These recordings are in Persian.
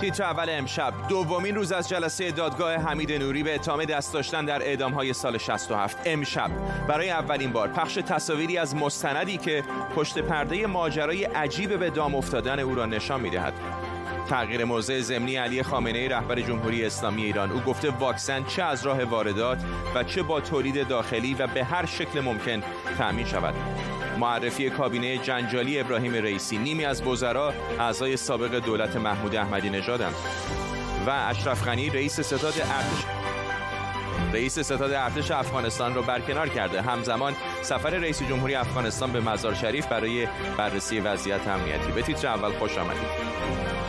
تیتر اول امشب. دومین روز از جلسه دادگاه حمید نوری به اتهام دست داشتن در اعدام های سال 67 امشب. برای اولین بار پخش تصاویری از مستندی که پشت پرده ماجرای عجیب به دام افتادن او را نشان می‌دهد. تغییر موضع ضمنی علی خامنه ای رهبر جمهوری اسلامی ایران. او گفته واکسن چه از راه واردات و چه با تولید داخلی و به هر شکل ممکن تأمین شود. معرفی کابینه جنجالی ابراهیم رئیسی نیمی از وزرا اعضای سابق دولت محمود احمدی نژادند و اشرف غنی رئیس ستاد ارتش رئیس ستاد ارتش افغانستان را برکنار کرده. همزمان سفر رئیس جمهوری افغانستان به مزار شریف برای بررسی وضعیت امنیتی. به تیتر اول خوش آمدید.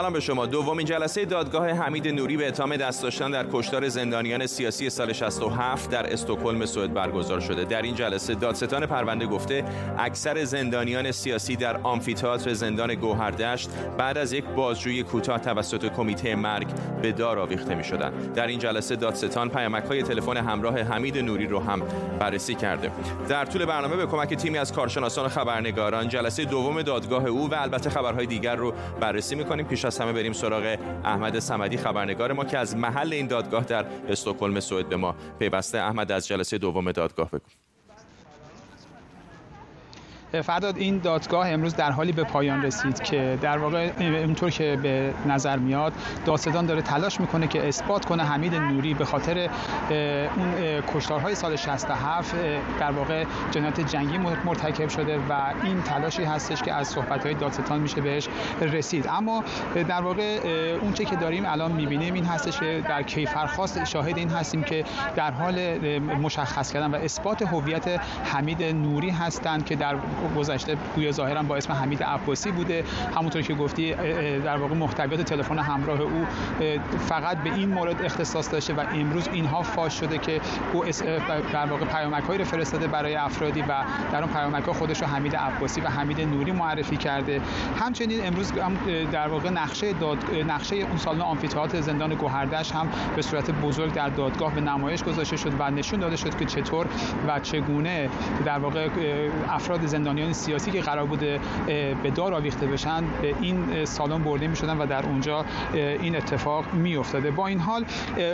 سلام به شما. دومین جلسه دادگاه حمید نوری به اتهام دست داشتن در کشتار زندانیان سیاسی سال 67 در استکهلم سوئد برگزار شده. در این جلسه دادستان پرونده گفته اکثر زندانیان سیاسی در آمفیتئاتر زندان گوهردشت بعد از یک بازجویی کوتاه توسط کمیته مرگ به دار آویخته می شدن. در این جلسه دادستان پیامک های تلفن همراه حمید نوری رو هم بررسی کرده. در طول برنامه به کمک تیمی از کارشناسان و خبرنگاران جلسه دوم دادگاه او و البته خبرهای دیگر رو بررسی می‌کنیم. پیش از همه بریم سراغ احمد سمدی خبرنگار ما که از محل این دادگاه در استکهلم سوئد به ما پیوسته. احمد از جلسه دوم دادگاه بگو. فرداد این دادگاه امروز در حالی به پایان رسید که در واقع اینطور که به نظر میاد دادستان داره تلاش می‌کنه که اثبات کنه حمید نوری به خاطر اون کشتارهای سال 67 در واقع جنایت جنگی مرتکب شده و این تلاشی هستش که از صحبت‌های دادستان میشه بهش رسید. اما در واقع اون چه که داریم الان می‌بینیم این هستش که در کیفرخواست شاهد این هستیم که در حال مشخص کردن و اثبات هویت حمید نوری هستند که در گذشته گویا ظاهرا با اسم حمید عباسی بوده. همونطور که گفتی در واقع محتویات تلفن همراه او فقط به این مورد اختصاص داشته و امروز اینها فاش شده که او در واقع پیامک رو فرستاده برای افرادی و در اون پیامک ها خودش رو حمید عباسی و حمید نوری معرفی کرده. همچنین امروز هم در واقع نقشه داد نقشه اون سالن آمفی‌تئاتر زندان گوهردش هم به صورت بزرگ در دادگاه به نمایش گذاشته شد و نشون داده شد که چطور و چگونه در واقع افراد زندان زندانیان سیاسی که قرار بوده به دار آویخته بشن به این سالن برده می شدن و در اونجا این اتفاق می افتاده با این حال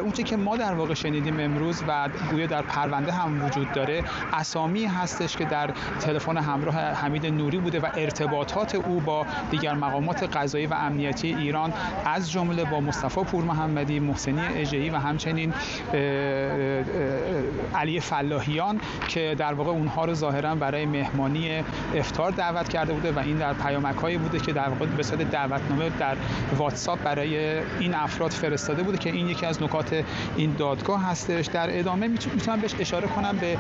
اونچه که ما در واقع شنیدیم امروز و گویا در پرونده هم وجود داره اسامی هستش که در تلفن همراه حمید نوری بوده و ارتباطات او با دیگر مقامات قضایی و امنیتی ایران از جمله با مصطفی پور محمدی محسنی اجهی و همچنین علی فلاحیان که در واقع اونها رو ظاهرا برای مهمانی افتار دعوت کرده بوده و این در پیامک هایی بوده که در واقع به صورت دعوتنامه در واتساپ برای این افراد فرستاده بوده که این یکی از نکات این دادگاه هستش. در ادامه می‌تونم بهش اشاره کنم به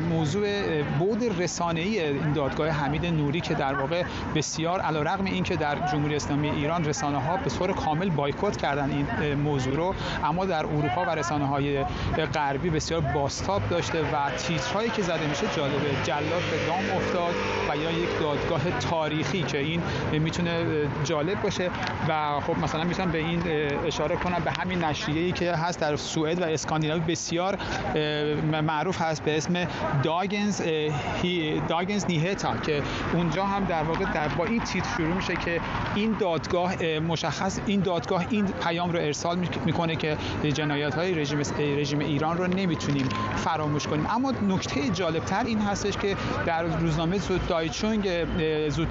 موضوع بود رسانه ای این دادگاه حمید نوری که در واقع بسیار علیرغم اینکه در جمهوری اسلامی ایران رسانه ها به طور کامل بایکوت کردن این موضوع رو اما در اروپا و رسانه های غربی بسیار باستاب داشته و تیترهایی که زده میشه جالبه. جلاد به دام افتاد. و یا یک دادگاه تاریخی که این می‌تونه جالب باشه و خب مثلا می‌تونم به این اشاره کنم. به همین نشریه‌ای که هست در سوئد و اسکاندیناوی بسیار معروف هست به اسم داگنز داگنز نیهتا که اونجا هم در واقع در با این تیتر شروع میشه که این دادگاه مشخص این دادگاه این پیام رو ارسال می‌کنه که جنایات های رژیم رژیم ایران رو نمی‌تونیم فراموش کنیم. اما نکته جالبتر این هستش که در روزنامه دایچونگ زود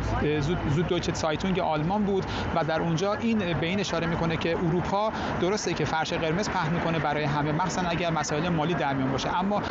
زود دویچه سایتونگ آلمان بود و در اونجا این به این اشاره می‌کنه که اروپا درسته که فرش قرمز پهن می‌کنه برای همه مخصوصا اگر مسائل مالی در میان باشه. اما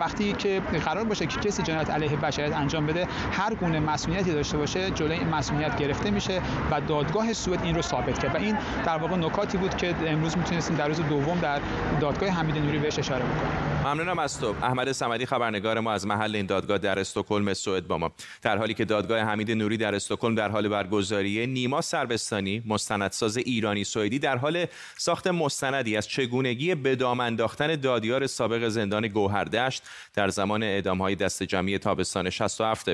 وقتی که قرار باشه که کسی جنایت علیه بشریت انجام بده هر گونه مسئولیتی داشته باشه جلوی این مسئولیت گرفته میشه و دادگاه سوئد این رو ثابت کرد. و این در واقع نکاتی بود که امروز می‌تونستیم در روز دوم در دادگاه حمید نوری بهش اشاره بکنیم. ممنونم از تو. احمد سمدی خبرنگار ما از محل این دادگاه در استکهلم سوئد با ما در حالی که دادگاه حمید نوری در استکهلم در حال برگزاری نیما سربستانی مستندساز ایرانی سوئدی در حال ساخت مستندی از چگونگی به دام انداختن دادیار سابق زندان گوهردشت در زمان اعدامهای دست جمعی تابستان 67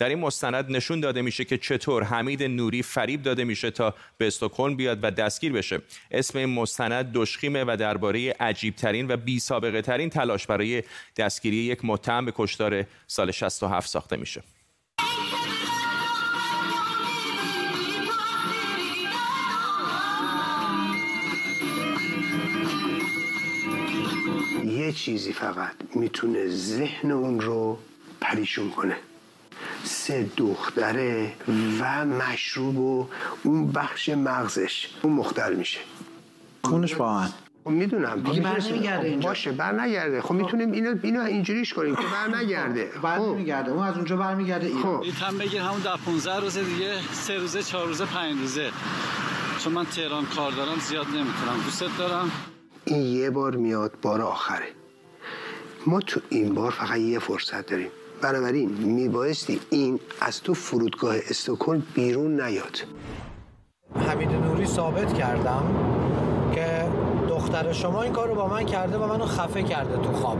در این مستند نشون داده میشه که چطور حمید نوری فریب داده میشه تا به استکهلم بیاد و دستگیر بشه. اسم این مستند دشخیمه و درباره عجیب ترین و بی سابقه ترین تلاش برای دستگیری یک متهم به کشتار سال 67 ساخته میشه. یه چیزی فقط می‌تونه ذهن اون رو پریشون کنه. سه دختره و مشروب و اون بخش مغزش. اون مختل میشه. خونش با من خب می‌دونم. دیگه بر نمیگرده اینجا. باشه بر نگرده خب. می‌تونیم اینو اینو اینجوریش کنیم که بر نگرده بر خب. نمیگرده اون از اونجا برمیگرده ایران. خب. این هم بگیر همون در 15 روزه دیگه سه روزه چهار روزه پنج روزه. چون من تهران کار دارم زیاد نمی‌تونم. دوست دارم. این یه بار میاد بار آخره. ما تو این بار فقط یه فرصت داریم. بنابراین میبایستی این از تو فرودگاه استکهلم بیرون نیاد. حمید نوری ثابت کردم که دختر شما این کار رو با من کرده و منو خفه کرده تو خواب.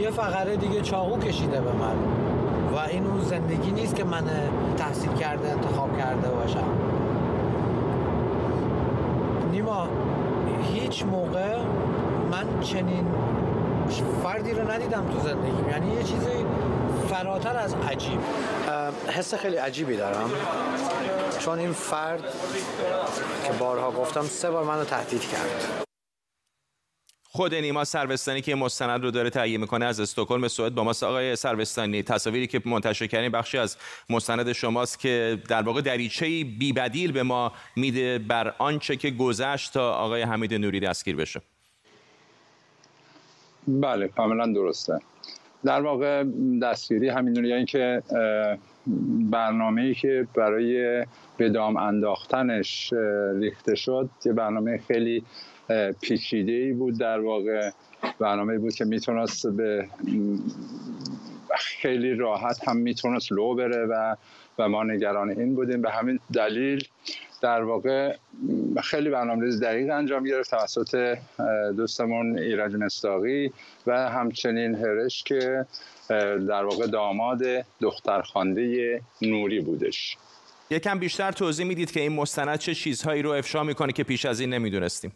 یه فقره دیگه چاقو کشیده به من و این اون زندگی نیست که من تحصیل کرده انتخاب کرده باشم. نیما هیچ موقع من چنین فردی رو ندیدم تو زندگیم. یعنی یه چیزی فراتر از عجیب. حس خیلی عجیبی دارم. چون این فرد که بارها گفتم سه بار منو تهدید کرد. خود نیما سروستانی که مستند رو داره تهیه می‌کنه از استکهلم سوئد با ماست آقای سروستانی تصاویری که منتشر کردین بخشی از مستند شماست که در واقع دریچه بی بدیل به ما میده بر آنچه که گذشت تا آقای حمید نوری دستگیر بشه. بله کاملا درسته. در واقع دستگیری همین این که برنامه ای که برای به انداختنش ریخته شد یه برنامه خیلی پیچیده ای بود در واقع. برنامه بود که می‌تونست به خیلی راحت هم می‌تونست لو بره و و ما نگران این بودیم. به همین دلیل در واقع خیلی برنامه‌ریزی دقیق انجام گرفت توسط دوستمون ایرج مستاقی و همچنین هرش که در واقع داماد دخترخوانده نوری بودش. یکم بیشتر توضیح می‌دید که این مستند چه چیزهایی رو افشا می‌کنه که پیش از این نمی‌دونستیم.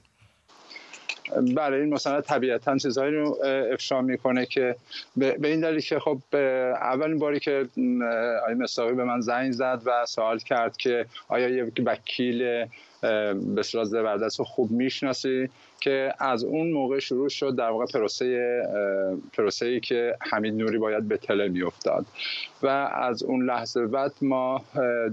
بله این مستند طبیعتا چیزهایی رو افشا می‌کنه که به این دلیل که خب اولین باری که آقای مستاقی به من زنگ زد و سوال کرد که آیا یک وکیل به صورت زبردست رو خوب می‌شناسی که از اون موقع شروع شد در واقع پروسه پروسه ای که حمید نوری باید به تله میافتاد. و از اون لحظه بعد ما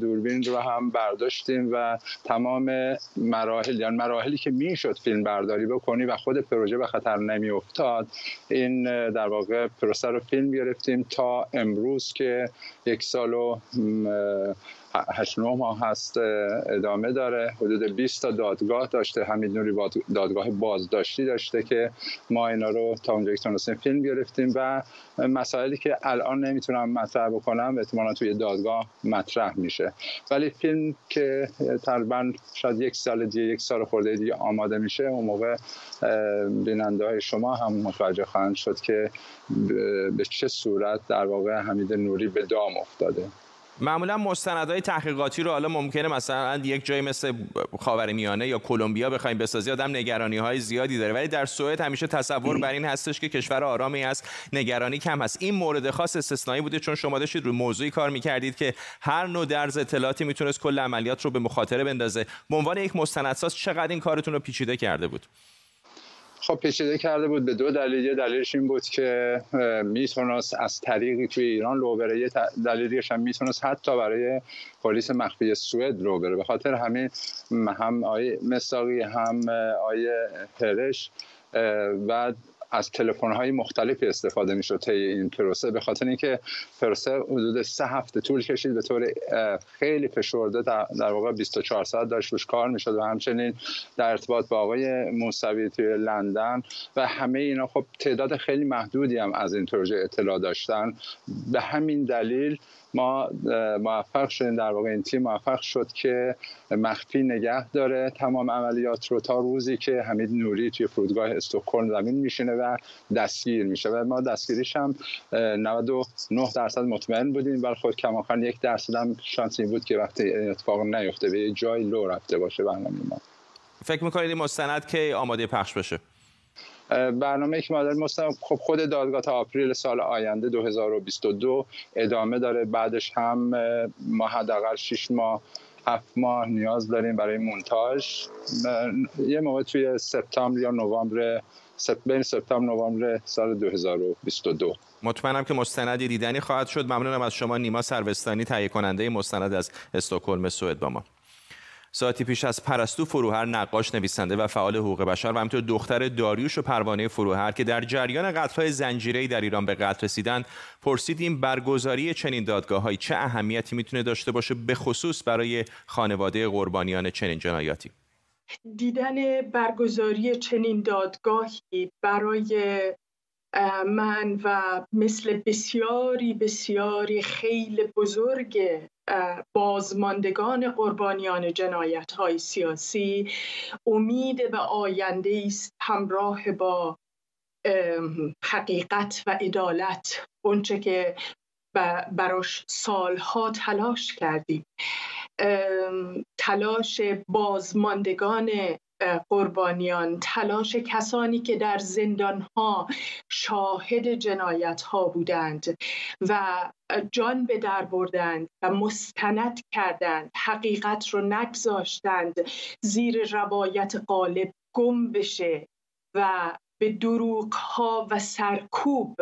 دوربین رو هم برداشتیم و تمام مراحل یعنی مراحلی که می‌شد فیلم برداری بکنی و خود پروژه به خطر نمیافتاد این در واقع پروسه رو فیلم گرفتیم تا امروز که یک سال و هشت نه ماه هست ادامه داره. حدود 20 تا دادگاه داشته. حمید نوری دادگاه بازداشتی داشته که ما اینا رو تا اونجا که فیلم گرفتیم و مسائلی که الان نمی‌تونم مطرح بکنم احتمالا توی دادگاه مطرح میشه. ولی فیلم که تقریبا شاید یک سال دیگه یک سال خورده دیگه آماده میشه اون موقع بیننده های شما هم متوجه خواهند شد که به چه صورت در واقع حمید نوری به دام افتاده. معمولا مستندهای تحقیقاتی رو حالا ممکنه مثلا یک جای مثل خاورمیانه یا کلمبیا بخوایم بسازی آدم نگرانی های زیادی داره. ولی در سوئد همیشه تصور بر این هستش که کشور آرامی است نگرانی کم هست این مورد خاص استثنایی بوده چون شما داشتید روی موضوعی کار می‌کردید که هر نوع درز اطلاعاتی می‌تونست کل عملیات رو به مخاطره بندازه. به عنوان یک مستندساز چقدر این کارتون رو پیچیده کرده بود؟ خب پیچیده کرده بود. به دو دلیل یه دلیلش این بود که می‌تونست از طریقی توی ایران لو بره. یه دلیلش هم می‌تونست حتی برای پلیس مخفی سوئد رو بره. به خاطر همین هم آیه مساقی هم آیه هرش و از تلفن های مختلفی استفاده می‌شد طی این پروسه به خاطر اینکه پروسه حدود سه هفته طول کشید. به طور خیلی فشرده در, واقع 24 ساعت داشت روش کار می‌شد و همچنین در ارتباط با آقای موسوی توی لندن و همه اینا. خب تعداد خیلی محدودی هم از این پروژه اطلاع داشتن. به همین دلیل ما موفق شدیم. در واقع این تیم موفق شد که مخفی نگه داره. تمام عملیات رو تا روزی که حمید نوری توی فرودگاه استکهلم زمین میشینه و دستگیر میشه. و ما دستگیریش هم 99 درصد مطمئن بودیم. ولی خود کماکان یک درصد هم شانسی بود که وقتی اتفاق نیفته. به جای لو رفته باشه برنامه ما. فکر می‌کنید این مستند که آماده پخش بشه؟ برنامه که ما داریم خب خود دادگاه تا آپریل سال آینده 2022 ادامه داره. بعدش هم ما حداقل 6 ماه هفت ماه نیاز داریم برای مونتاژ. یه موقع توی سپتامبر یا نوامبر بین سپتامبر نوامبر سال 2022 مطمئنم که مستندی دیدنی خواهد شد. ممنونم از شما. نیما سروستانی تهیه کننده مستند از استکهلم سوئد با ما. ساعتی پیش از پرستو فروهر نقاش نویسنده و فعال حقوق بشر و همینطور دختر داریوش و پروانه فروهر که در جریان قتل‌های زنجیره‌ای در ایران به قتل رسیدند پرسیدیم برگزاری چنین دادگاههایی چه اهمیتی می‌تونه داشته باشه به خصوص برای خانواده قربانیان چنین جنایاتی؟ دیدن برگزاری چنین دادگاهی برای من و مثل بسیاری بسیاری خیلی بزرگ بازماندگان قربانیان جنایت های سیاسی امید به آینده است همراه با حقیقت و عدالت اونچه که براش سالها تلاش کردیم. تلاش بازماندگان قربانیان تلاش کسانی که در زندان ها شاهد جنایت ها بودند و جان به در بردند و مستند کردند حقیقت رو نگذاشتند زیر روایت غالب گم بشه و به دروغ ها و سرکوب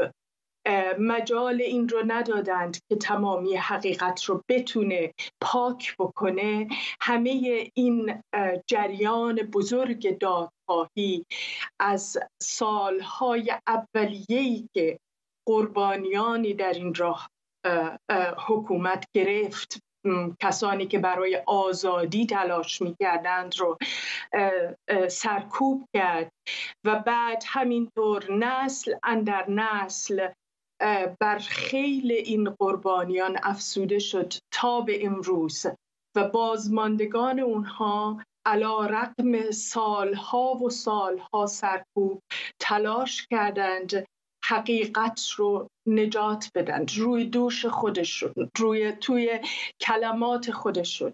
مجال این رو ندادند که تمامی حقیقت رو بتونه پاک بکنه. همه این جریان بزرگ دادخواهی از سالهای اولیه‌ای که قربانیانی در این راه حکومت گرفت کسانی که برای آزادی تلاش می‌کردند رو سرکوب کرد. و بعد همینطور نسل اندر نسل بر خیل این قربانیان افسوده شد تا به امروز و بازماندگان اونها علا رقم سالها و سالها سرکوب تلاش کردند حقیقت رو نجات بدن روی دوش خودشون روی توی کلمات خودشون.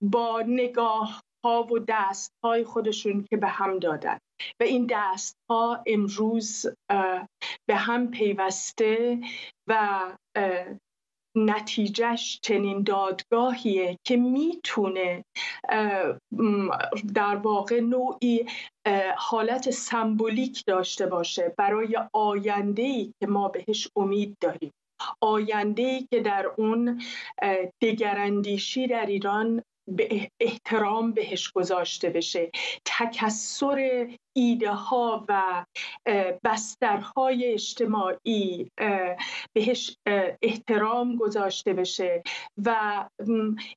با نگاه و دست های خودشون که به هم دادن. و این دست ها امروز به هم پیوسته و نتیجهش چنین دادگاهیه که می‌تونه در واقع نوعی حالت سمبولیک داشته باشه برای آینده که ما بهش امید داریم. آینده که در اون دگراندیشی در ایران به احترام بهش گذاشته بشه. تکسر ایده ها و بسترهای اجتماعی بهش احترام گذاشته بشه و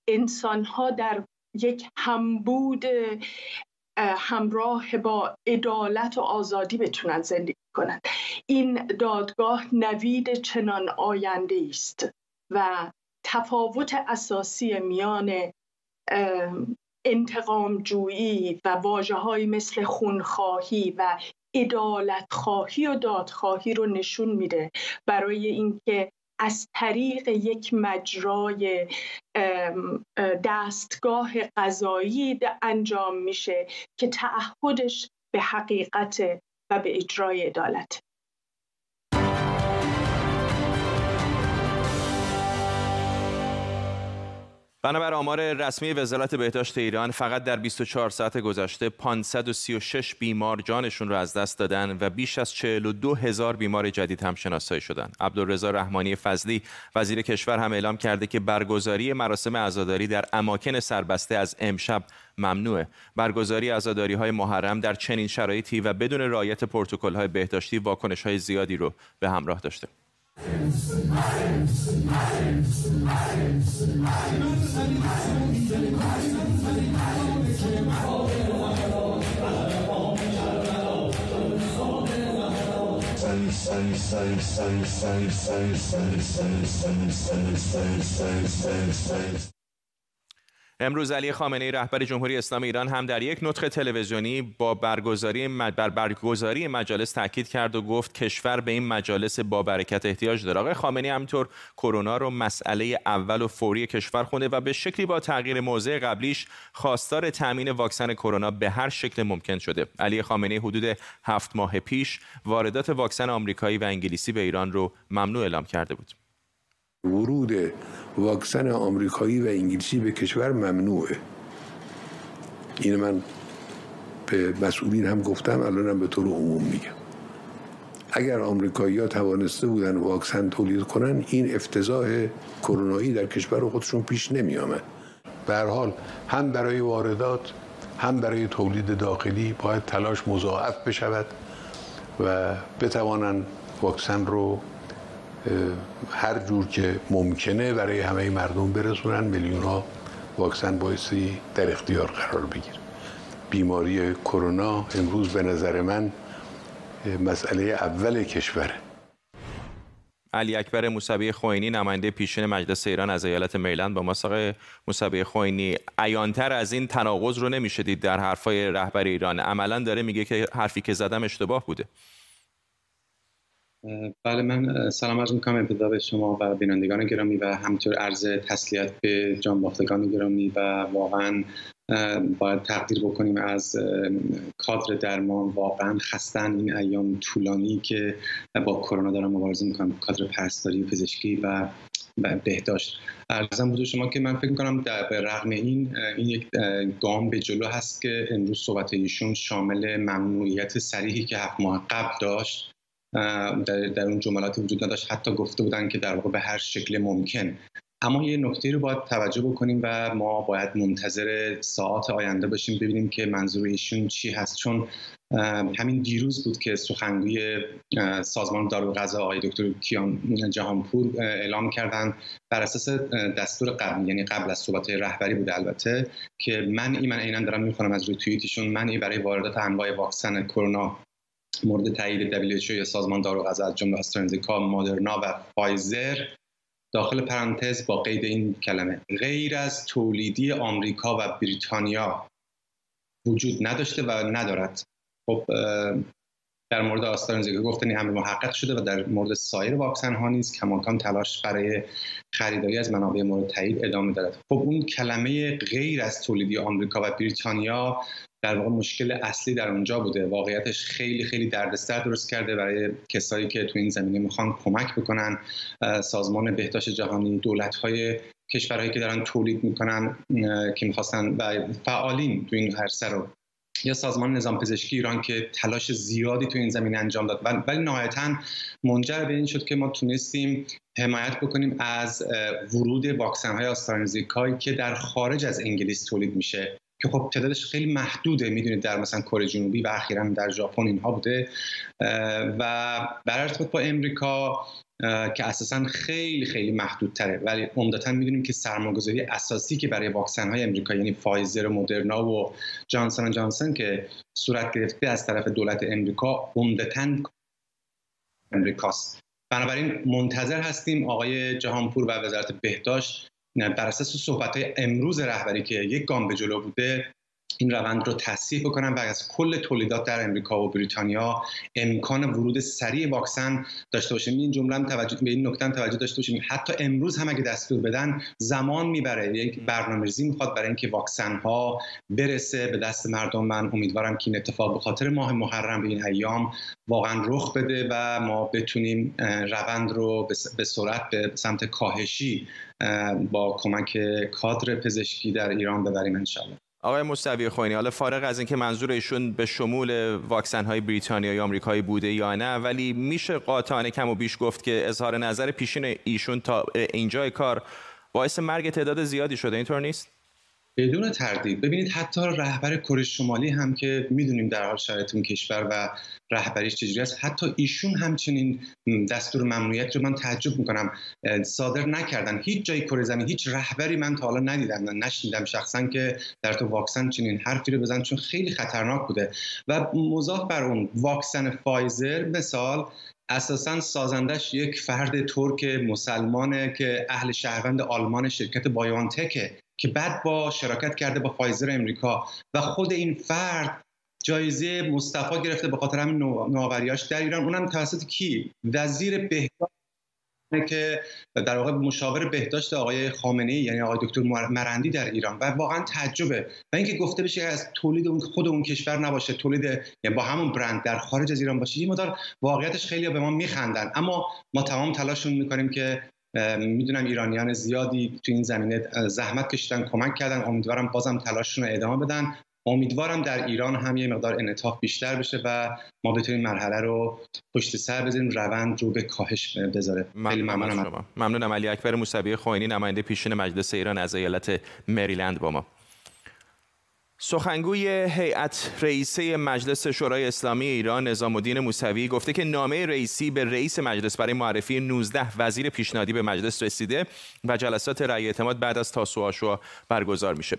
انسان ها در یک همبود همراه با عدالت و آزادی بتونن زندگی کنند این دادگاه نوید چنان آینده است و تفاوت اساسی میان انتقام جویی و واجه های مثل خونخواهی و ادالت خواهی و دادخواهی رو نشون میده. برای اینکه از طریق یک مجرای دستگاه قضایی انجام میشه که تعهدش به حقیقت و به اجرای عدالت. بنابر آمار رسمی وزارت بهداشت ایران فقط در 24 ساعت گذشته 536 بیمار جانشون را از دست دادن و بیش از 42 هزار بیمار جدید هم شناسایی شدند. عبدالرضا رحمانی فضلی وزیر کشور هم اعلام کرده که برگزاری مراسم عزاداری در اماکن سربسته از امشب ممنوعه. برگزاری عزاداری های محرم در چنین شرایطی و بدون رعایت پروتکل های بهداشتی واکنش های زیادی رو به همراه داشته. Save, save, save, save, save, save, save, save, save, save, save. امروز علی خامنه رهبر جمهوری اسلامی ایران هم در یک نطق تلویزیونی با برگزاری بر برگزاری مجالس تاکید کرد و گفت کشور به این مجالس با برکت احتیاج داره. آقای خامنه ای همینطور کرونا رو مسئله اول و فوری کشور خونده و به شکلی با تغییر موضع قبلیش خواستار تامین واکسن کرونا به هر شکل ممکن شده. علی خامنه حدود هفت ماه پیش واردات واکسن آمریکایی و انگلیسی به ایران رو ممنوع اعلام کرده بود. ورود واکسن آمریکایی و انگلیسی به کشور ممنوعه. این من به مسئولین هم گفتم الانم به طور عموم میگم. اگر آمریکایی ها توانسته بودن واکسن تولید کنن این افتضاح کرونایی در کشور خودشون پیش نمی آمد به حال هم برای واردات هم برای تولید داخلی باید تلاش مضاعف بشود و بتوانند واکسن رو هر جور که ممکنه برای همه مردم برسونن میلیون ها واکسن بایستی در اختیار قرار بگیر بیماری کرونا امروز به نظر من مسئله اول کشوره. علی اکبر موسوی خوینی نماینده پیشین مجلس ایران از ایالت میلند با مساق موسوی خوینی عیانتر از این تناقض رو نمیشه دید در حرفای رهبر ایران. عملا داره میگه که حرفی که زدم اشتباه بوده. بله من سلام عرض می‌کنم ابتدا به شما و بینندگان گرامی و همطور عرض تسلیت به جانباختگان گرامی و واقعا باید تقدیر بکنیم از کادر درمان واقعا خستن این ایام طولانی که با کرونا دارن مبارزه می‌کنم کادر پرستاری پزشکی و بهداشت. ارزم بود شما که من فکر کنم در رغم این این یک گام به جلو هست که امروز صحبت ایشون شامل ممنوعیت سریحی که هفت ماه قبل داشت. در, در اون جملات وجود نداشت. حتی گفته بودن که در واقع به هر شکل ممکن. اما یه نکته رو باید توجه بکنیم و ما باید منتظر ساعات آینده باشیم ببینیم که منظور ایشون چی هست. چون همین دیروز بود که سخنگوی سازمان دارو غذا آقای دکتر کیان جهانپور اعلام کردن بر اساس دستور قبل یعنی قبل از صحبت رهبری بوده البته که من ای من عینا دارم می‌خونم از روی توییتشون منعی برای واردات انواع واکسن کرونا مورد تایید WHO یا سازمان دارو غذا از جمله آسترازنیکا، مادرنا و فایزر. داخل پرانتز با قید این کلمه. غیر از تولیدی آمریکا و بریتانیا وجود نداشته و ندارد. خب در مورد آسترازنیکا گفتنی همه محقق شده و در مورد سایر واکسن ها نیز کماکان تلاش برای خریداری از منابع مورد تایید ادامه دارد. خب اون کلمه غیر از تولیدی آمریکا و بریتانیا در واقع مشکل اصلی در اونجا بوده. واقعیتش خیلی خیلی دردسر درست کرده برای کسایی که تو این زمینه می‌خوان کمک بکنن. سازمان بهداشت جهانی دولت های کشورهایی که دارن تولید می‌کنن که می‌خواستن و فعالین تو این عرصه رو. یا سازمان نظام پزشکی ایران که تلاش زیادی تو این زمینه انجام داد. ولی نهایتا منجر به این شد که ما تونستیم حمایت بکنیم از ورود واکسن های که در خارج از انگلیس تولید میشه. که خب تعدادش خیلی محدوده. می‌دونید در مثلا کره جنوبی و اخیرا در ژاپن اینها بوده. و در ارتباط با امریکا که اساسا خیلی خیلی محدود تره ولی عمدتا می‌دونیم که سرمایه‌گذاری اساسی که برای واکسن های امریکا یعنی فایزر و مدرنا و جانسون جانسون که صورت گرفته از طرف دولت امریکا عمدتا امریکاست. بنابراین منتظر هستیم آقای جهانپور و وزارت بهداشت بر اساس صحبت های امروز رهبری که یک گام به جلو بوده این روند رو تصحیح بکنن و از کل تولیدات در امریکا و بریتانیا امکان ورود سریع واکسن داشته باشیم. این جمله توجه به این نکته توجه داشته باشیم. حتی امروز هم اگه دستور بدن زمان می‌بره. یک برنامه‌ریزی می‌خواد برای اینکه واکسن ها برسه به دست مردم. من امیدوارم که این اتفاق به خاطر ماه محرم به این ایام واقعا رخ بده و ما بتونیم روند رو به سرعت به سمت کاهشی با کمک کادر پزشکی در ایران ببریم انشالله آقای مستوی خوینی حالا فارغ از اینکه منظور ایشون به شمول واکسن های بریتانیا یا آمریکایی بوده یا نه ولی میشه قاطعانه کم و بیش گفت که اظهار نظر پیشین ایشون تا اینجای کار باعث مرگ تعداد زیادی شده. اینطور نیست؟ بدون تردید. ببینید حتی رهبر کره شمالی هم که می‌دونیم در حال شرایط اون کشور و رهبریش چجوری است حتی ایشون همچنین دستور ممنوعیت رو من تعجب می‌کنم صادر نکردن. هیچ جای کره زمین هیچ رهبری من تا حالا ندیدم نشنیدم شخصا که در تو واکسن چنین حرفی رو بزن چون خیلی خطرناک بوده. و مضاف بر اون واکسن فایزر مثال اساسا سازندش یک فرد ترک مسلمانه که اهل شهروند آلمان شرکت بایونتکه. که بعد با شراکت کرده با فایزر امریکا و خود این فرد جایزه مصطفی گرفته به خاطر همین نوآوریاش در ایران. اونم توسط کی؟ وزیر بهداشت. که در واقع مشاور بهداشت آقای خامنه‌ای یعنی آقای دکتر مرندی در ایران. و واقعا تعجبه. و اینکه گفته بشه از تولید اون خود اون کشور نباشه تولید یعنی با همون برند در خارج از ایران باشه این مدار واقعیتش خیلی به ما میخندن. اما ما تمام تلاشمون می‌کنیم که می‌دونم ایرانیان زیادی تو این زمینه زحمت کشیدن کمک کردن. امیدوارم بازم تلاششون رو ادامه بدن. امیدوارم در ایران هم یه مقدار انعطاف بیشتر بشه و ما بتونیم مرحله رو پشت سر بزنیم روند رو به کاهش بذاره. خیلی ممنونم ممنونم علی اکبر موسوی خوینی نماینده پیشین مجلس ایران از ایالت مریلند با ما. سخنگوی هیئت رئیسه مجلس شورای اسلامی ایران نظام الدین موسوی گفته که نامه رئیسی به رئیس مجلس برای معرفی 19 وزیر پیشنهادی به مجلس رسیده و جلسات رأی اعتماد بعد از تاسو آشورا برگزار میشه.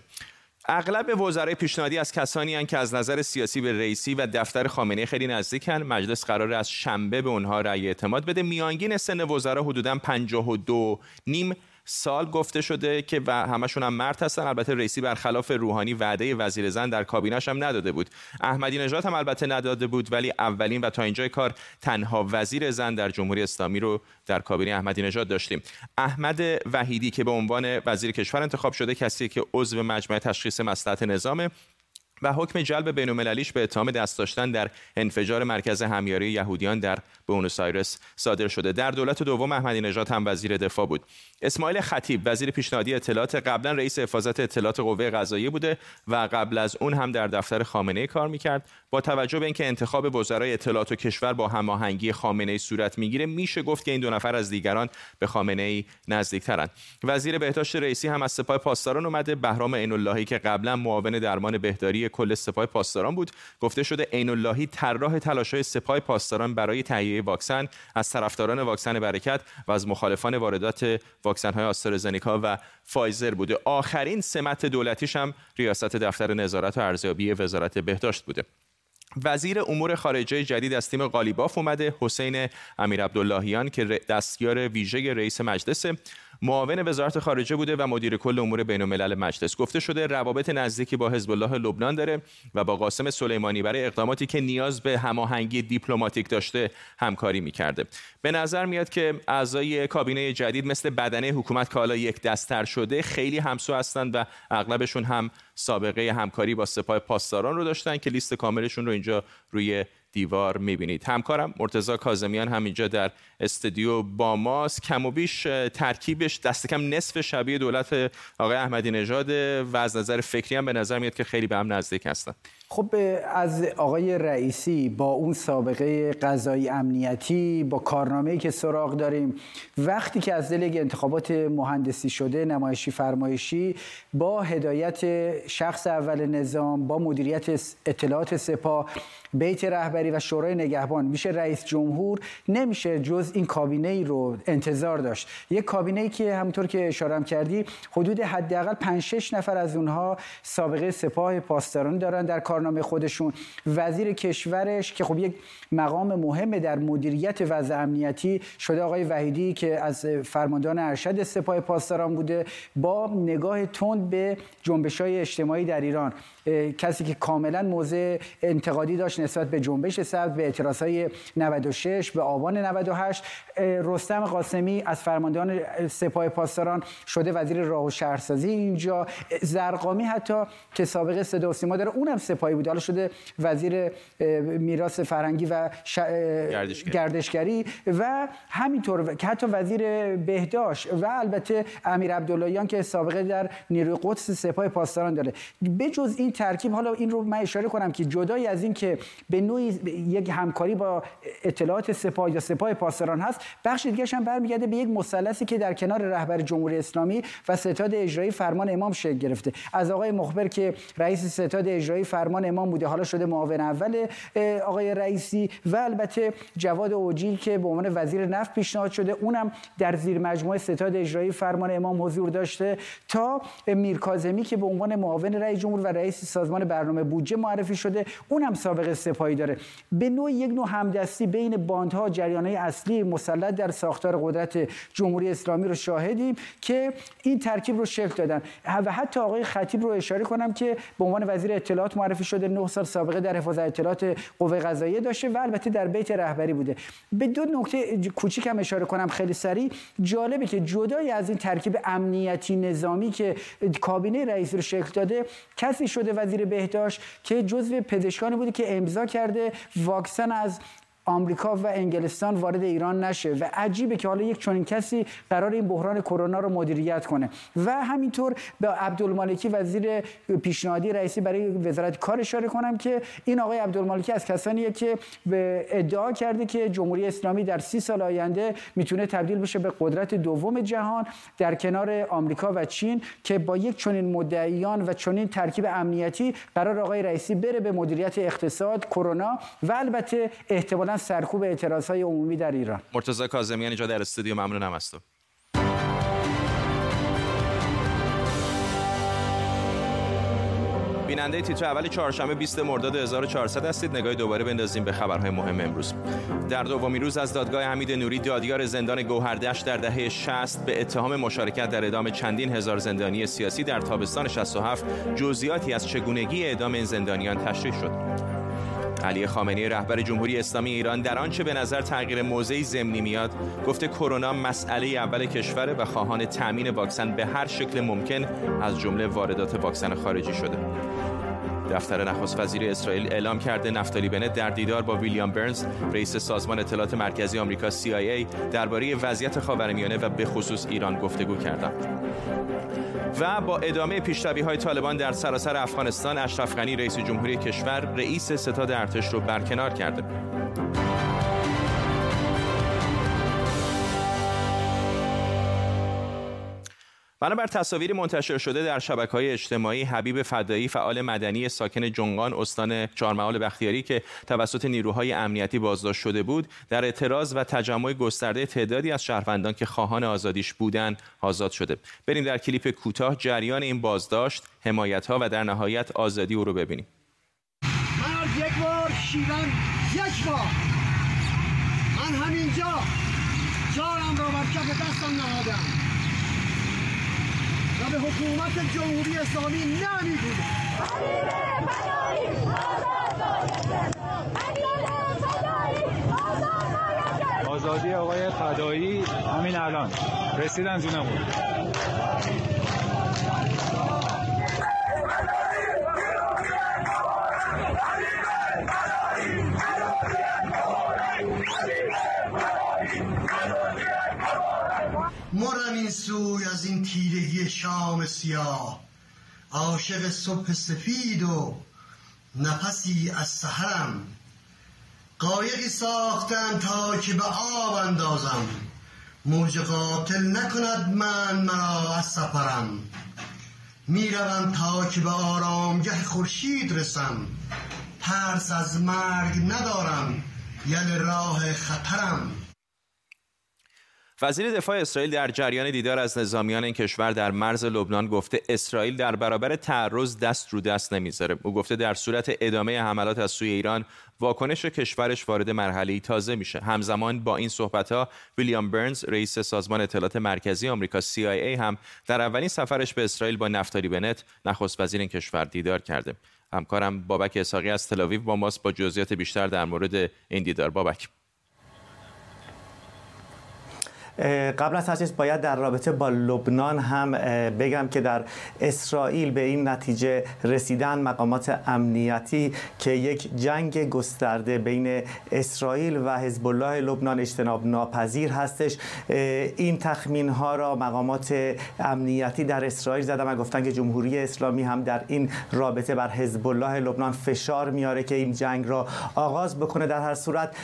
اغلب وزرای پیشنهادی از کسانی هستند که از نظر سیاسی به رئیسی و دفتر خامنه خیلی نزدیکن مجلس قرار از شنبه به اونها رأی اعتماد بده میانگین سن وزرا حدودا 52 نیم سال گفته شده که و همشون هم مرد هستن. البته رئیسی برخلاف روحانی وعده وزیر زن در کابینش هم نداده بود. احمدی نژاد هم البته نداده بود ولی اولین و تا اینجای کار تنها وزیر زن در جمهوری اسلامی رو در کابینه احمدی نژاد داشتیم. احمد وحیدی که به عنوان وزیر کشور انتخاب شده کسی که عضو مجمع تشخیص مصلحت نظام و حکم جلب بین‌المللیش به اتهام دست داشتن در انفجار مرکز همیاری یهودیان در بونوس آیرس صادر شده. در دولت دوم احمدی نژاد هم وزیر دفاع بود. اسماعیل خطیب وزیر پیشنهادی اطلاعات قبلا رئیس حفاظت اطلاعات قوه قضاییه بوده و قبل از اون هم در دفتر خامنه کار می‌کرد. با توجه به اینکه انتخاب وزرای اطلاعات و کشور با هماهنگی خامنه ای صورت می‌گیره میشه گفت که این دو نفر از دیگران به خامنه ای نزدیکترند وزیر بهداشت رئیسی هم از سپاه پاسداران اومده. بهرام عین که قبلا معاون درمان بهداری کل سپاه پاسداران بود. گفته شده عین اللهی طراح تلاش‌های سپاه پاسداران برای تهیه واکسن از طرفداران واکسن برکت و از مخالفان واردات واکسن های آسترازنیکا و فایزر بوده. آخرین سمت دولتیش هم ریاست دفتر نظارت و ارزیابی وزارت بهداشت بوده. وزیر امور خارجه جدید از تیم قالیباف اومده حسین امیر عبداللهیان که دستیار ویژه رئیس مجلس معاون وزارت خارجه بوده و مدیر کل امور بین الملل مجلس. گفته شده روابط نزدیکی با حزب الله لبنان داره و با قاسم سلیمانی برای اقداماتی که نیاز به هماهنگی دیپلماتیک داشته همکاری می‌کرده. به نظر میاد که اعضای کابینه جدید مثل بدنه حکومت که حالا یک دستر شده خیلی همسو هستند و اغلبشون هم سابقه همکاری با سپاه پاسداران رو داشتن که لیست کاملشون رو اینجا روی دیوار می‌بینید. همکارم مرتزا کازمیان هم اینجا در استودیو با ماست. کم و بیش ترکیبش دست کم نصف شبیه دولت آقای احمدی نژاد و از نظر فکری هم به نظر میاد که خیلی به هم نزدیک هستن. خب از آقای رئیسی با اون سابقه قضایی امنیتی با کارنامه‌ای که سراغ داریم وقتی که از دل انتخابات مهندسی شده نمایشی فرمایشی با هدایت شخص اول نظام با مدیریت اطلاعات سپاه بیت رهبری و شورای نگهبان میشه رئیس جمهور نمیشه جز این کابینه ای رو انتظار داشت. یک کابینه ای که همونطور که اشاره کردی حدود حداقل 5 6 نفر از اونها سابقه سپاه پاسداران دارن در کار کارنامه خودشون. وزیر کشورش که خب یک مقام مهم در مدیریت وضع امنیتی شده آقای وحیدی که از فرماندهان ارشد سپاه پاسداران بوده با نگاه تند به جنبش های اجتماعی در ایران. کسی که کاملا موضع انتقادی داشت نسبت به جنبش سبز به اعتراض های 96 به آبان 98 رستم قاسمی از فرماندهان سپاه پاسداران شده وزیر راه و شهرسازی اینجا. زرقامی حتی که سابقه صدا و سیما داره اونم سپاهی بود. حالا شده وزیر میراث فرهنگی و گردشگری. گردشگری و همینطور که حتی وزیر بهداشت و البته امیر عبداللهیان که سابقه در نیروی قدس سپاه پاسداران داره. بجز این ترکیب حالا این رو من اشاره کنم که جدای از این که به نوعی یک همکاری با اطلاعات سپاه یا سپاه پاسداران هست بخش دیگه هم برمیگرده به یک مثلثی که در کنار رهبر جمهوری اسلامی و ستاد اجرایی فرمان امام شکل گرفته. از آقای مخبر که رئیس ستاد اجرایی فرمان امام بوده. حالا شده معاون اول آقای رئیسی و البته جواد اوجی که به عنوان وزیر نفت پیشنهاد شده. اونم در زیر مجموعه ستاد اجرایی فرمان امام حضور داشته تا میرکاظمی که به عنوان معاون رئیس جمهور و رئیس سازمان برنامه بودجه معرفی شده. اونم سابقه سپاهی داره. به نوع یک نوع همدستی بین باندها جریانهای اصلی مسلط در ساختار قدرت جمهوری اسلامی رو شاهدیم که این ترکیب رو شکل دادن. و حتی آقای خطیب رو اشاره کنم که به عنوان وزیر اطلاعات معرفی شده 9 سال سابقه در حفاظت اطلاعات قوه قضاییه داشته و البته در بیت رهبری بوده. به دو نکته کوچیک هم اشاره کنم خیلی سریع. جالبه که جدای از این ترکیب امنیتی نظامی که کابینه رئیس رو شکل داده کسی شده وزیر بهداشت که جزو پزشکانی بوده که امضا کرده واکسن از آمریکا و انگلستان وارد ایران نشه و عجیبه که حالا یک چنین کسی قرار این بحران کرونا رو مدیریت کنه. و همینطور به عبدالمالکی وزیر پیشنهادی رئیسی برای وزارت کار اشاره کنم که این آقای عبدالمالکی از کسانیه که به ادعا کرده که جمهوری اسلامی در سی سال آینده می‌تونه تبدیل بشه به قدرت دوم جهان در کنار آمریکا و چین که با یک چنین مدعیان و چنین ترکیب امنیتی قرار آقای رئیسی بره به مدیریت اقتصاد کرونا و البته احتمالاً سرکوب اعتراض های عمومی در ایران. مرتضی کاظمیان اینجا در استودیو ممنونم از تو. بیننده تیتر اول چهارشنبه 20 مرداد 1400 هستید. نگاه دوباره بندازیم به خبرهای مهم امروز. در دومین روز از دادگاه حمید نوری دادیار زندان گوهردشت در دهه 60 به اتهام مشارکت در اعدام چندین هزار زندانی سیاسی در تابستان 67 جزئیاتی از چگونگی اعدام این زندانیان تشریح شد. علی خامنه‌ای رهبر جمهوری اسلامی ایران در آنچه به نظر تغییر موضعی ضمنی میاد گفته کرونا مسئله اول کشور و خواهان تامین واکسن به هر شکل ممکن از جمله واردات واکسن خارجی شده دفتر نخست وزیر اسرائیل اعلام کرده نفتالی بنت در دیدار با ویلیام برنز رئیس سازمان اطلاعات مرکزی آمریکا CIA درباره وضعیت خاورمیانه و به خصوص ایران گفتگو کردند. و با ادامه پیشروی های طالبان در سراسر افغانستان اشرف غنی رئیس جمهوری کشور رئیس ستاد ارتش رو برکنار کرده. بنابر تصاویری منتشر شده در شبکه های اجتماعی حبیب فدایی فعال مدنی ساکن جنگان استان چهارمحال بختیاری که توسط نیروهای امنیتی بازداشت شده بود در اعتراض و تجمع گسترده تعدادی از شهروندان که خواهان آزادیش بودند آزاد شده. بریم در کلیپ کوتاه جریان این بازداشت حمایت ها و در نهایت آزادی او رو ببینیم. من یک بار یک بار. من همینجا جانم را بر کف دستم نهادم. و به حکومت جمهوری اسلامی نمی‌گوید آزادی آقای فدایی همین الان. رسیدن زونمون. شام سیاه. عاشق صبح سفید و نفسی از سحرم. قایقی ساختم تا که به آب اندازم. موج قاتل نکند من مرا از سفرم. می‌روم تا که به آرامگه خورشید رسم. ترس از مرگ ندارم. یل راه خطرم. وزیر دفاع اسرائیل در جریان دیدار از نظامیان این کشور در مرز لبنان گفته اسرائیل در برابر تعرض دست رو دست نمی‌ذاره. او گفته در صورت ادامه حملات از سوی ایران واکنش کشورش وارد مرحله تازه میشه. همزمان با این صحبت ها ویلیام برنز رئیس سازمان اطلاعات مرکزی آمریکا CIA هم در اولین سفرش به اسرائیل با نفتالی بنت نخست وزیر این کشور دیدار کرده. همکارم بابک اساقی از تلاویو با ماست با جزئیات بیشتر در مورد این دیدار. بابک. قبل از هر چیز باید در رابطه با لبنان هم بگم که در اسرائیل به این نتیجه رسیدن مقامات امنیتی که یک جنگ گسترده بین اسرائیل و حزب الله لبنان اجتناب ناپذیر هستش. این تخمین ها را مقامات امنیتی در اسرائیل زدن و گفتن که جمهوری اسلامی هم در این رابطه بر حزب الله لبنان فشار میاره که این جنگ را آغاز بکنه. در هر صورت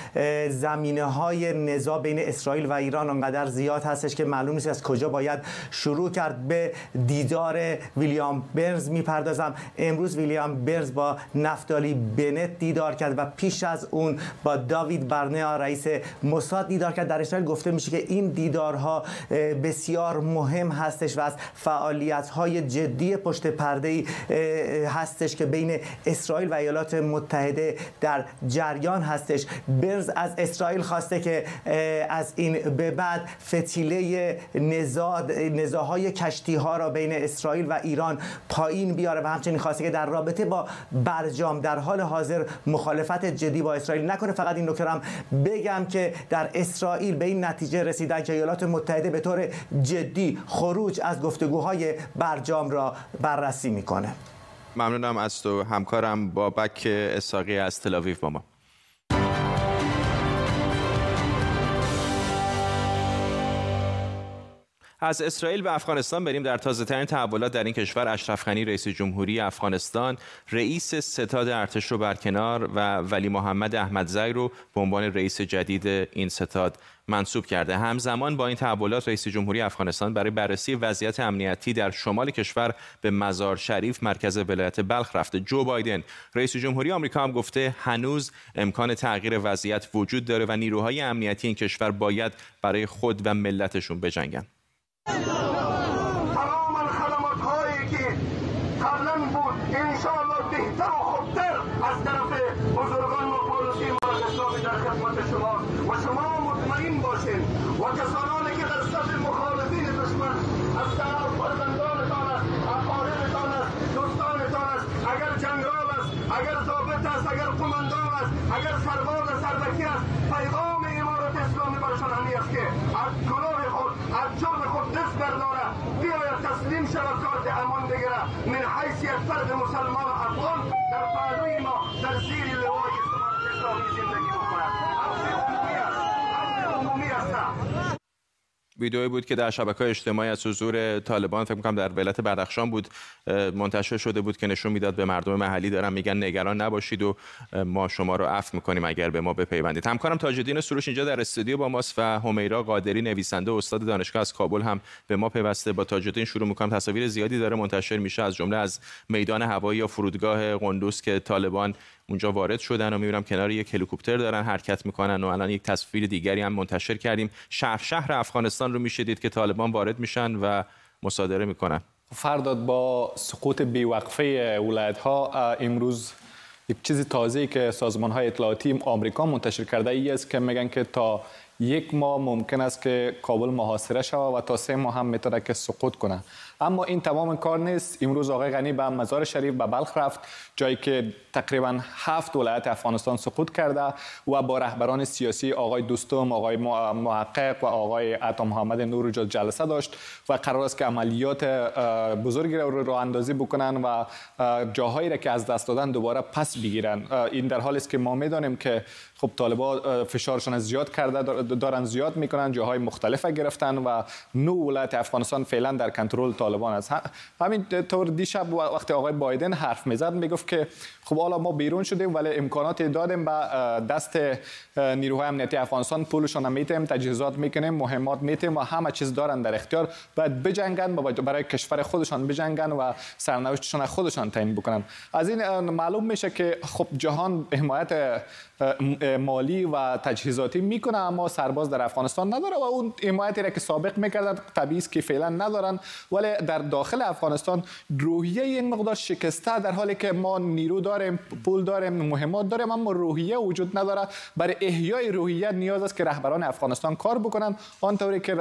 زمینه های نزاع بین اسرائیل و ایران انقدر زیاد هستش که معلوم نیست از کجا باید شروع کرد. به دیدار ویلیام برز می‌پردازم. امروز ویلیام برز با نفتالی بنت دیدار کرد و پیش از اون با داوید برنیا رئیس موساد دیدار کرد. در اسرائیل گفته میشه که این دیدارها بسیار مهم هستش و از فعالیت های جدی پشت پرده هستش که بین اسرائیل و ایالات متحده در جریان هستش. برز از اسرائیل خواسته که از این به بعد فتیله نزاهای کشتی ها را بین اسرائیل و ایران پایین بیاره و همچنین خواسته که در رابطه با برجام در حال حاضر مخالفت جدی با اسرائیل نکنه. فقط این نکته هم بگم که در اسرائیل به این نتیجه رسیدن که ایالات متحده به طور جدی خروج از گفتگوهای برجام را بررسی می‌کنه. ممنونم از تو. همکارم بابک اساقی از تلاویف با ما. از اسرائیل به افغانستان بریم. در تازه ترین تحولات در این کشور اشرف غنی رئیس جمهوری افغانستان رئیس ستاد ارتش رو برکنار و ولی محمد احمدزی رو به عنوان رئیس جدید این ستاد منصوب کرده. همزمان با این تحولات رئیس جمهوری افغانستان برای بررسی وضعیت امنیتی در شمال کشور به مزار شریف مرکز ولایت بلخ رفته. جو بایدن رئیس جمهوری آمریکا هم گفته هنوز امکان تغییر وضعیت وجود داره و نیروهای امنیتی این کشور باید برای خود و ملتشون بجنگن. تمام خدمات هایی که قبلا بود. انشاءالله بهتر و خوبتر از طرف بزرگان و مرد اسلامی در خدمت شما. و شما مطمئن باشین. و کسانانی که در صف مخالفین دشمن از طرف فرزندانتان است اقاربتان است دوستانتان است اگر جنگال است اگر ضابط است اگر قماندان است اگر سرباز سربکی است پیغام امارت اسلامی برشان همی است که از گناه خود از جرم خود دست برداره بیاید تسلیم شود کارت امان بگیره من حیث یک فرد مسلمان افغان در پهلوی ما در زیر لوای امارت اسلامی زندگی بکند حق عمومی است حق عمومی است ویدئویی بود که در شبکه اجتماعی از حضور طالبان فکر می‌کنم در ولایت بدخشان بود منتشر شده بود که نشون می‌داد به مردم محلی دارن میگن نگران نباشید و ما شما رو عفو می‌کنیم اگر به ما بپیوندید. همکارم تاجالدین سروش اینجا در استودیو با ماست و همیرا قادری نویسنده و استاد دانشگاه از کابل هم به ما پیوسته. با تاجالدین شروع می‌کنم. تصاویر زیادی داره منتشر میشه از جمله از میدان هوایی یا فرودگاه قندوز که طالبان اونجا وارد شدن و می‌بینم کنار یک هلیکوپتر دارن حرکت می‌کنن و الان یک تصویر دیگری هم منتشر کردیم. شهر شهر افغانستان رو می‌شدید که طالبان وارد میشن و مصادره می‌کنن. فرداد با سقوط بیوقفه ولایت ها امروز یک چیز تازه که سازمان های اطلاعاتی آمریکا منتشر کرده ای است که میگن که تا یک ماه ممکن است که کابل محاصره شود و تا سه ماه هم می‌تونه که سقوط کنه. اما این تمام کار نیست. امروز آقای غنی به مزار شریف به بلخ رفت جایی که تقریبا هفت ولایت افغانستان سقوط کرده و با رهبران سیاسی آقای دوستم آقای محقق و آقای عطا محمد نور جلسه داشت و قرار است که عملیات بزرگی رو راه اندازی بکنن و جاهایی را که از دست دادن دوباره پس بگیرن. این در حالی است که ما می‌دانیم که خب طالبان فشارشان زیاد کرده دارن زیاد می‌کنن جاهای مختلف گرفتن و نو ولایت افغانستان فعلا در کنترل طالبان است. همین طور دیشب وقتی آقای بایدن حرف می‌زد می‌گفت که خب حالا ما بیرون شدیم ولی امکانات دادیم به دست نیروهای امنیتی افغانستان پولشان میتیم تجهیزات می‌کنیم مهمات میتیم و همه چیز دارن در اختیار. باید بجنگن و برای کشور خودشان بجنگن و سرنوشتشان خودشان تعیین بکنن. از این معلوم میشه که خب جهان حمایت مالی و تجهیزاتی می‌کنه اما سرباز در افغانستان نداره و اون حمایتی را که سابق می‌کردن طبیعی است که فعلا ندارن. ولی در داخل افغانستان روحیه این مقدار شکسته در حالی که ما نیرو داریم پول داریم مهمات داریم اما روحیه وجود نداره. برای احیای روحیه نیاز است که رهبران افغانستان کار بکنن. آنطوری که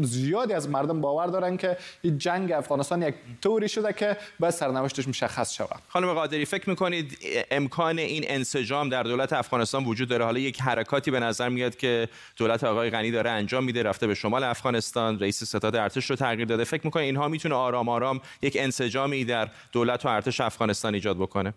زیادی از مردم باور دارن که جنگ افغانستان یک طوری شده که به سرنوشتش مشخص شود. خانم قادری فکر می‌کنید امکان این انسجام در دولت افغانستان وجود داره. حالا یک حرکاتی به نظر میاد که دولت آقای غنی داره انجام میده رفته به شمال افغانستان رئیس ستاد ارتش رو تغییر داده. فکر می‌کنید اینها می‌تونه آرام آرام یک انسجامی در دولت و ارتش افغانستان ایجاد بکنه؟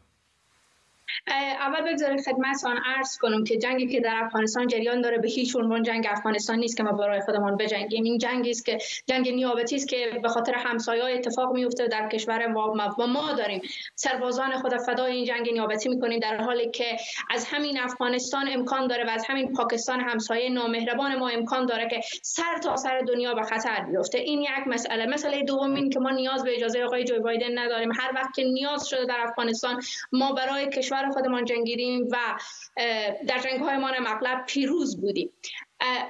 اول بگذارید خدمتتان عرض کنم که جنگی که در افغانستان جریان داره به هیچ عنوان جنگ افغانستان نیست که ما برای خودمان بجنگیم. این جنگی است که جنگ نیابتی است که به خاطر همسایه‌ها اتفاق میفته در کشور ما و ما داریم. سربازان خود فدای این جنگ نیابتی می‌کنیم در حالی که از همین افغانستان امکان داره و از همین پاکستان همسایه نامهربان ما امکان داره که سر تا سر دنیا به خطر بیفته. این یک مسئله. مسئله دوم این که ما نیاز به اجازه آقای جو بایدن نداریم. هر وقت که نیاز شده در افغانستان ما برای کشور خودمان جنگیدیم و در جنگ های ما مغلب پیروز بودیم.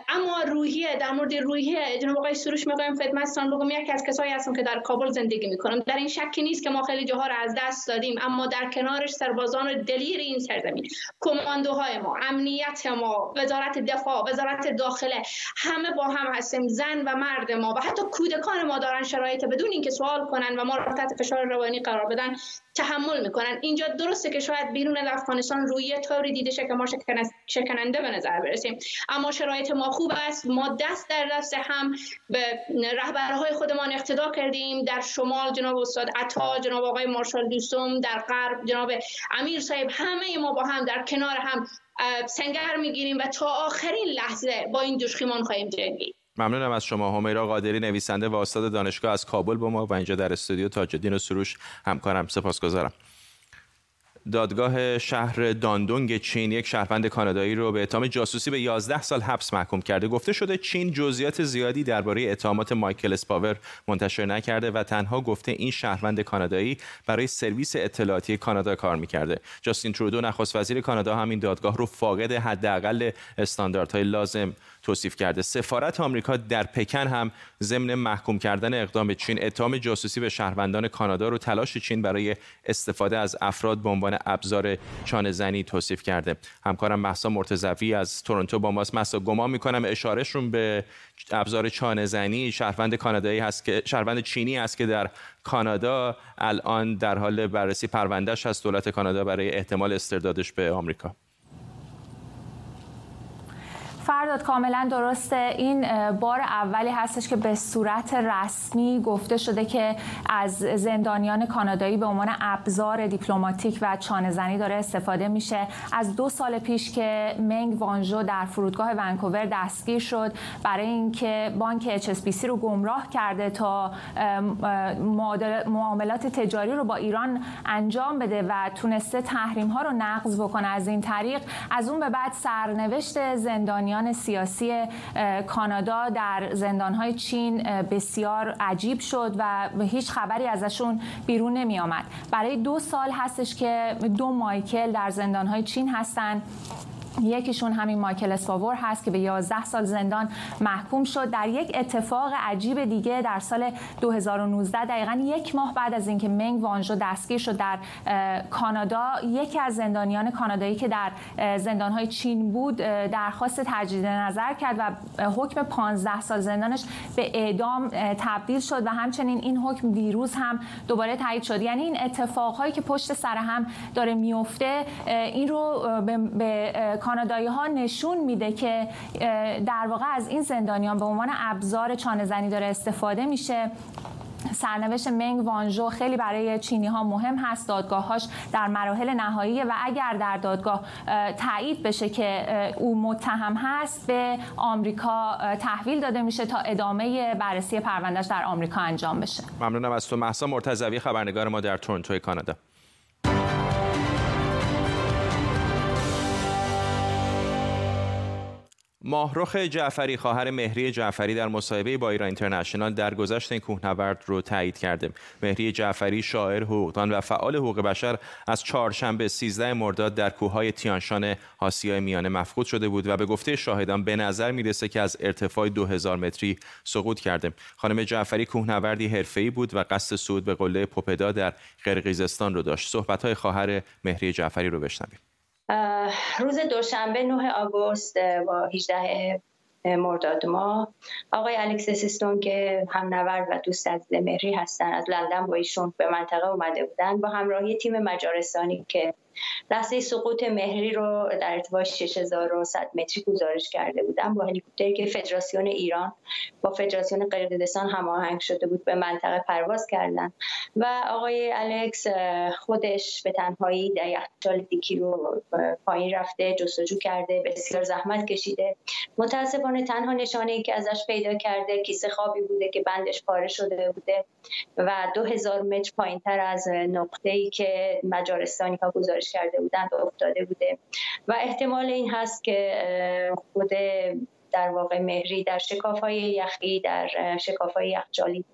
اما روحیه در مورد روحیه جناب آقای سروش می‌گویم خدمتتان بگم یکی از کسایی هستم که در کابل زندگی می‌کنم در این شکی نیست که ما خیلی جاها از دست دادیم اما در کنارش سربازان دلیر این سرزمین کماندوهای ما امنیت ما وزارت دفاع وزارت داخله همه با هم هستیم زن و مرد ما و حتی کودکان ما دارن شرایط بدون اینکه سوال کنن و ما را تحت فشار روانی قرار بدن. تحمل می‌کنن. اینجا درسته که شاید بیرون افغانستان روی طوری دیده شه که ما شکننده به نظر برسیم. اما شرایط ما خوب است. ما دست در دست هم به رهبرهای خودمان اقتدا کردیم. در شمال جناب استاد عطا جناب آقای مارشال دوستم در غرب جناب امیر صاحب همه ما با هم در کنار هم سنگر می‌گیریم و تا آخرین لحظه با این دشخیمان خواهیم جنگید. ممنونم از شما همیرا قادری نویسنده و استاد دانشگاه از کابل با ما و اینجا در استودیو تاجدین و سروش همکارم. سپاسگزارم. دادگاه شهر داندونگ چین یک شهروند کانادایی رو به اتهام جاسوسی به 11 سال حبس محکوم کرده. گفته شده چین جزئیات زیادی درباره اتهامات مایکل اسپاور منتشر نکرده و تنها گفته این شهروند کانادایی برای سرویس اطلاعاتی کانادا کار می‌کرده. جاستین ترودو نخست وزیر کانادا همین دادگاه رو فاقد حداقل استانداردهای لازم توصیف کرده. سفارت آمریکا در پکن هم ضمن محکوم کردن اقدام چین اتهام جاسوسی به شهروندان کانادا رو تلاش چین برای استفاده از افراد به عنوان ابزار چانه زنی توصیف کرده. همکارم محسا مرتضوی از تورنتو با ماست. محسا گمان می‌کنم اشارهشون به ابزار چانه زنی شهروند کانادایی هست که شهروند چینی است که در کانادا الان در حال بررسی پروندهش هست. دولت کانادا برای احتمال استردادش به آمریکا. فرداد کاملا درسته. این بار اولی هستش که به صورت رسمی گفته شده که از زندانیان کانادایی به عنوان ابزار دیپلماتیک و چانه داره استفاده میشه. از دو سال پیش که منگ وانژو در فرودگاه ونکوور دستگیر شد برای اینکه بانک HSBC رو گمراه کرده تا معاملات تجاری رو با ایران انجام بده و تونسته تحریم ها رو نقض بکنه. از این طریق از اون به بعد سرنوشت زندانیان سیاسی کانادا در زندانهای چین بسیار عجیب شد و هیچ خبری ازشون بیرون نمی آمد برای دو سال هستش که دو مایکل در زندانهای چین هستند یکیشون همین مایکل اسپاور هست که به 11 سال زندان محکوم شد. در یک اتفاق عجیب دیگه در سال 2019 دقیقا یک ماه بعد از اینکه منگ وانژو دستگیر شد در کانادا یکی از زندانیان کانادایی که در زندانهای چین بود درخواست تجدید نظر کرد و حکم 15 سال زندانش به اعدام تبدیل شد و همچنین این حکم دیروز هم دوباره تایید شد. یعنی این اتفاقهایی که پشت سر هم داره میفته این رو به کانادایی ها نشون میده که در واقع از این زندانیان به عنوان ابزار چانه زنی داره استفاده میشه. سرنوشت منگ وانژو خیلی برای چینی ها مهم هست. دادگاهاش در مراحل نهایی و اگر در دادگاه تایید بشه که او متهم هست به آمریکا تحویل داده میشه تا ادامه بررسی پروندهش در آمریکا انجام بشه. ممنونم از تو محسا مرتضوی خبرنگار ما در تورنتو کانادا. ماهرخ جعفری خواهر مهری جعفری در مصاحبه با ایران اینترنشنال در گذشت این کوهنورد رو تایید کرده. مهری جعفری شاعر حقوقدان و فعال حقوق بشر از چهارشنبه 13 مرداد در کوههای تیانشان آسیای میانه مفقود شده بود و به گفته شاهدان به نظر می‌رسه که از ارتفاع 2000 متری سقوط کرده. خانم جعفری کوهنوردی حرفه‌ای بود و قصد صعود به قله پوپدا در قرقیزستان رو داشت. صحبت‌های خواهر مهری جعفری رو بشنویم. روز دوشنبه 9 آگوست با 18 مرداد ما. آقای الکس سیستون که هم نورد و دوست از مهری هستن از لندن با ایشون به منطقه اومده بودن. با همراهی تیم مجارستانی که لحظه سقوط مهری رو در ارتفاع 6100 متری گزارش کرده بودن با هلیکوپتری که فدراسیون ایران با فدراسیون قرقیزستان هماهنگ شده بود به منطقه پرواز کردن. و آقای الکس خودش به تنهایی در یخچال دیکی رو پایین رفته جستجو کرده بسیار زحمت کشیده. متاسفانه تنها نشانه ای که ازش پیدا کرده کیسه خوابی بوده که بندش پاره شده بوده و 2000 متر پایین تر از نقطه ای که مجارستانی ها گزارش کرده بودند افتاده بوده. و احتمال این هست که خود در واقع مهری در شکاف های یخی در شکاف های یخچالی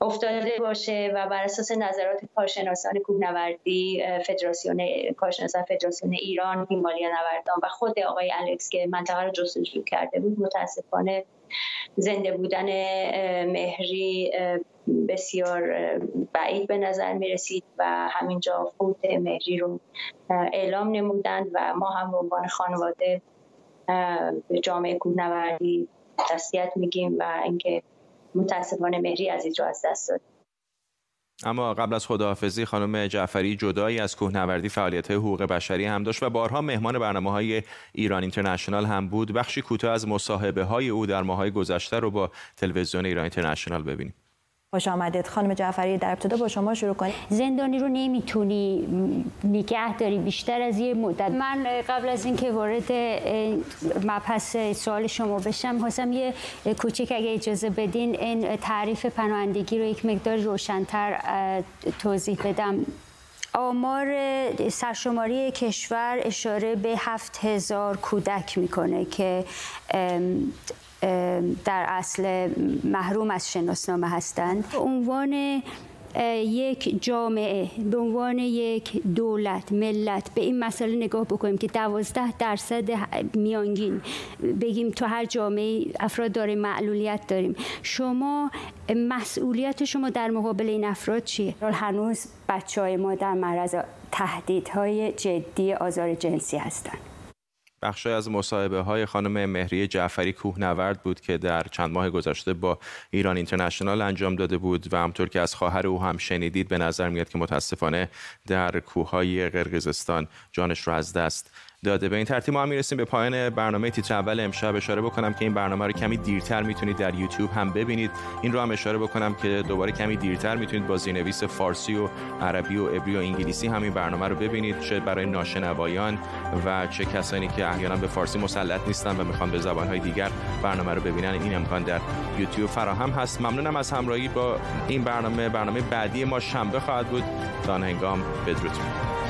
افتاده باشه و بر اساس نظرات کارشناسان کوهنوردی فدراسیون کارشناسان فدراسیون ایران هیمالیا نوردان و خود آقای الکس که منطقه رو جستجو کرده بود متاسفانه زنده بودن مهری بسیار بعید به نظر می رسید و همینجا فوت مهری رو اعلام نمودند و ما هم به عنوان خانواده به جامعه کوهنوردی تسلیت میگیم و اینکه متاسفانه مهری عزیز رو از دست داد اما قبل از خداحافظی خانم جعفری جدایی از کوهنوردی فعالیت حقوق بشری هم داشت و بارها مهمان برنامه های ایران اینترنشنال هم بود. بخشی کوتاه از مصاحبه های او در ماهای گذشته رو با تلویزیون ایران اینترنشنال ببینیم. خوش آمدید. خانم جعفری در ابتدا با شما شروع کنیم. زندانی رو نمی‌تونی نگه داری. بیشتر از یه مدت. من قبل از اینکه وارد مبحث سوال شما بشم خواستم یه کوچیک اگه اجازه بدین این تعریف پناهندگی رو یک مقدار روشنتر توضیح بدم. آمار سرشماری کشور اشاره به هفت هزار کودک می‌کنه که در اصل محروم از شناسنامه هستند. عنوان یک جامعه به عنوان یک دولت ملت به این مسئله نگاه بکنیم که دوازده درصد میانگین بگیم تو هر جامعه افراد داره معلولیت داریم. شما مسئولیت شما در مقابل این افراد چیه؟ هنوز بچه های ما در معرض تهدیدهای جدی آزار جنسی هستند. بخشی از مصاحبه های خانم مهری جعفری کوهنورد بود که در چند ماه گذشته با ایران اینترنشنال انجام داده بود و همطور که از خواهر او هم شنیدید به نظر میاد که متاسفانه در کوههای قرقیزستان جانش رو از دست داده. به این ترتیب ما می‌رسیم به پایان برنامه تیتر اول. امشب اشاره بکنم که این برنامه رو کمی دیرتر می‌تونید در یوتیوب هم ببینید. این رو هم اشاره بکنم که دوباره کمی دیرتر می‌تونید با زیرنویس فارسی و عربی و عبری و انگلیسی هم این برنامه رو ببینید. چه برای ناشنوایان و چه کسانی که احیانا به فارسی مسلط نیستن و می‌خوان به زبانهای دیگر برنامه رو ببینن. این امکان در یوتیوب فراهم هست. ممنونم از همراهی با این برنامه. برنامه بعدی ما شنبه خواهد بود. تا هنگام بدرود.